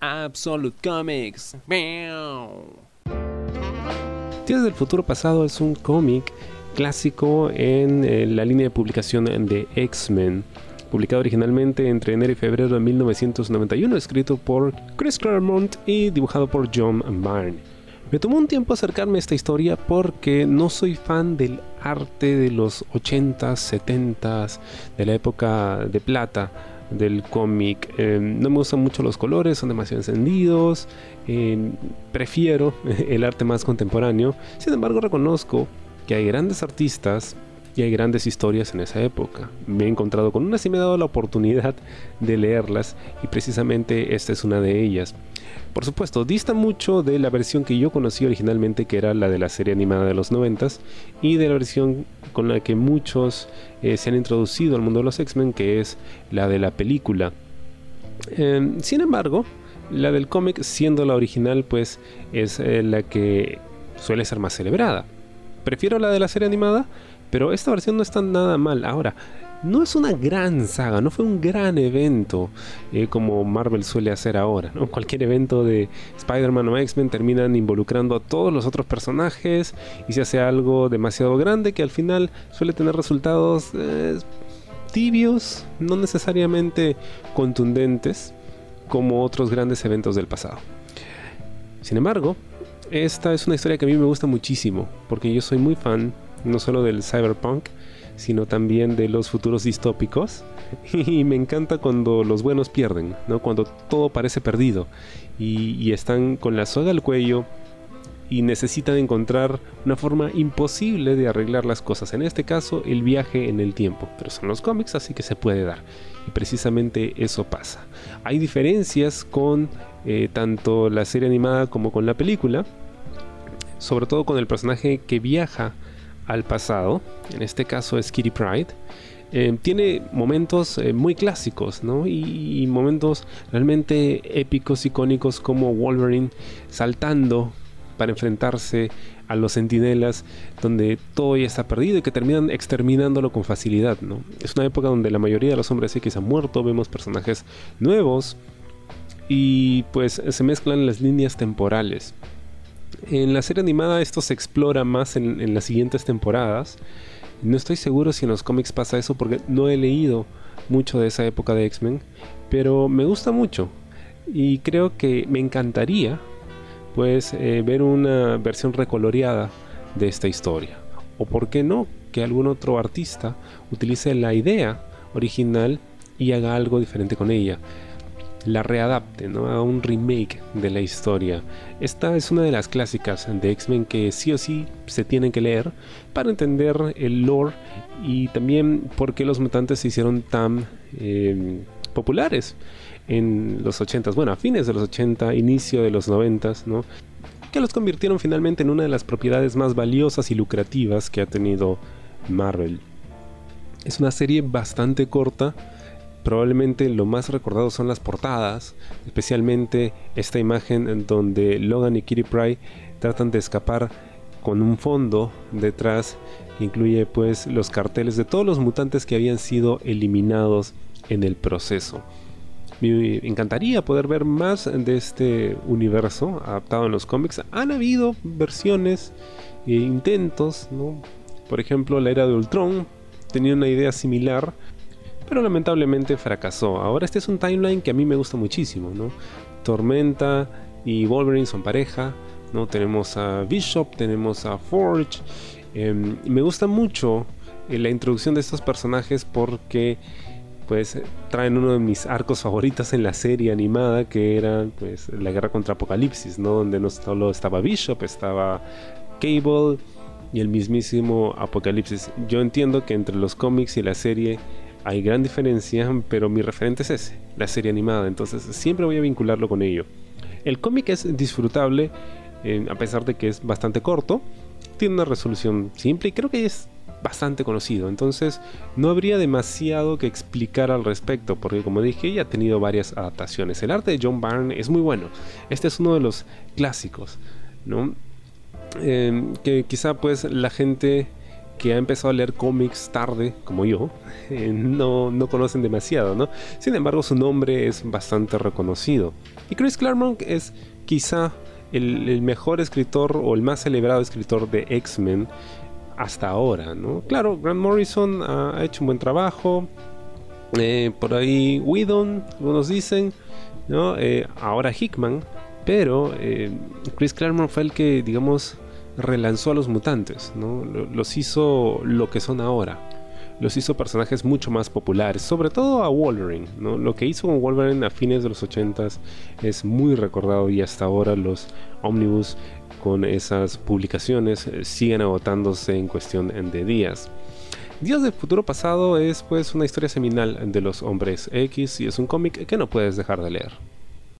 Absolute Comics. Días del futuro pasado es un cómic clásico en eh, la línea de publicación de X-Men, publicado originalmente entre enero y febrero de 1991, escrito por Chris Claremont y dibujado por John Byrne. Me tomó un tiempo acercarme a esta historia porque no soy fan del arte de los 80s, 70s, de la época de plata del cómic. Em, no me gustan mucho los colores, son demasiado encendidos. Em, prefiero el arte más contemporáneo. Sin embargo, reconozco que hay grandes artistas y hay grandes historias en esa época. Me he encontrado con unas y me he dado la oportunidad de leerlas y precisamente esta es una de ellas. Por supuesto, dista mucho de la versión que yo conocí originalmente, que era la de la serie animada de los 90 y de la versión con la que muchos eh, se han introducido al mundo de los X-Men, que es la de la película. Em, sin embargo, la del cómic, siendo la original, pues es eh, la que suele ser más celebrada. Prefiero la de la serie animada, pero esta versión no está nada mal. Ahora, no es una gran saga, no fue un gran evento eh, como Marvel suele hacer ahora. ¿no? Cualquier evento de Spider-Man o X-Men terminan involucrando a todos los otros personajes y se hace algo demasiado grande que al final suele tener resultados eh, tibios, no necesariamente contundentes como otros grandes eventos del pasado. Sin embargo, esta es una historia que a mí me gusta muchísimo porque yo soy muy fan no solo del cyberpunk, sino también de los futuros distópicos. Y me encanta cuando los buenos pierden, ¿no? cuando todo parece perdido y, están con la soga al cuello y necesitan encontrar una forma imposible de arreglar las cosas. En este caso, el viaje en el tiempo. Pero son los cómics, así que se puede dar. Y precisamente eso pasa. Hay diferencias con eh, tanto la serie animada como con la película. Sobre todo con el personaje que viaja al pasado, en este caso es Kitty Pride, eh, tiene momentos eh, muy clásicos, ¿no? Y, momentos realmente épicos, icónicos, como Wolverine saltando para enfrentarse a los sentinelas, donde todo ya está perdido y que terminan exterminándolo con facilidad, ¿no? Es una época donde la mayoría de los hombres X han muerto, vemos personajes nuevos y pues se mezclan las líneas temporales. En la serie animada esto se explora más en, las siguientes temporadas. No estoy seguro si en los cómics pasa eso porque no he leído mucho de esa época de X-Men, pero me gusta mucho y creo que me encantaría pues eh, ver una versión recoloreada de esta historia. O por qué no, que algún otro artista utilice la idea original y haga algo diferente con ella la readapte ¿no? a un remake de la historia. Esta es una de las clásicas de X-Men que sí o sí se tienen que leer para entender el lore y también por qué los mutantes se hicieron tan em, populares en los 80, bueno, a fines de los 80, inicio de los 90, ¿no? que los convirtieron finalmente en una de las propiedades más valiosas y lucrativas que ha tenido Marvel. Es una serie bastante corta, probablemente lo más recordado son las portadas, especialmente esta imagen en donde Logan y Kitty Pryde tratan de escapar con un fondo detrás que incluye pues los carteles de todos los mutantes que habían sido eliminados en el proceso. Me encantaría poder ver más de este universo adaptado en los cómics. Han habido versiones e intentos, ¿no? Por ejemplo, la era de Ultron tenía una idea similar, pero lamentablemente fracasó. Ahora este es un timeline que a mí me gusta muchísimo, ¿no? Tormenta y Wolverine son pareja, ¿no? Tenemos a Bishop, tenemos a Forge. Em, me gusta mucho eh, la introducción de estos personajes porque pues traen uno de mis arcos favoritos en la serie animada que era pues la guerra contra Apocalipsis, ¿no? Donde no solo estaba Bishop, estaba Cable y el mismísimo Apocalipsis. Yo entiendo que entre los cómics y la serie hay gran diferencia, pero mi referente es ese, la serie animada, entonces siempre voy a vincularlo con ello. El cómic es disfrutable, a pesar de que es bastante corto, tiene una resolución simple y creo que es bastante conocido, entonces no habría demasiado que explicar al respecto, porque como dije ya ha tenido varias adaptaciones. El arte de John Byrne es muy bueno, este es uno de los clásicos, ¿no? Eh, que quizá pues la gente que ha empezado a leer cómics tarde, como yo, eh, no, no conocen demasiado, ¿no? Sin embargo, su nombre es bastante reconocido. Y Chris Claremont es quizá el, mejor escritor o el más celebrado escritor de X-Men hasta ahora, ¿no? Claro, Grant Morrison ha, hecho un buen trabajo. Eh, por ahí Whedon, algunos dicen, ¿no? Eh, ahora Hickman, pero Chris Claremont fue el que, digamos, relanzó a los mutantes, ¿no? Los hizo lo que son ahora los hizo personajes mucho más populares, sobre todo a Wolverine. ¿no? Lo que hizo con Wolverine a fines de los 80s es muy recordado y hasta ahora los Omnibus con esas publicaciones eh, siguen agotándose en cuestión de días. Días del futuro pasado es pues una historia seminal de los hombres X y es un cómic que no puedes dejar de leer.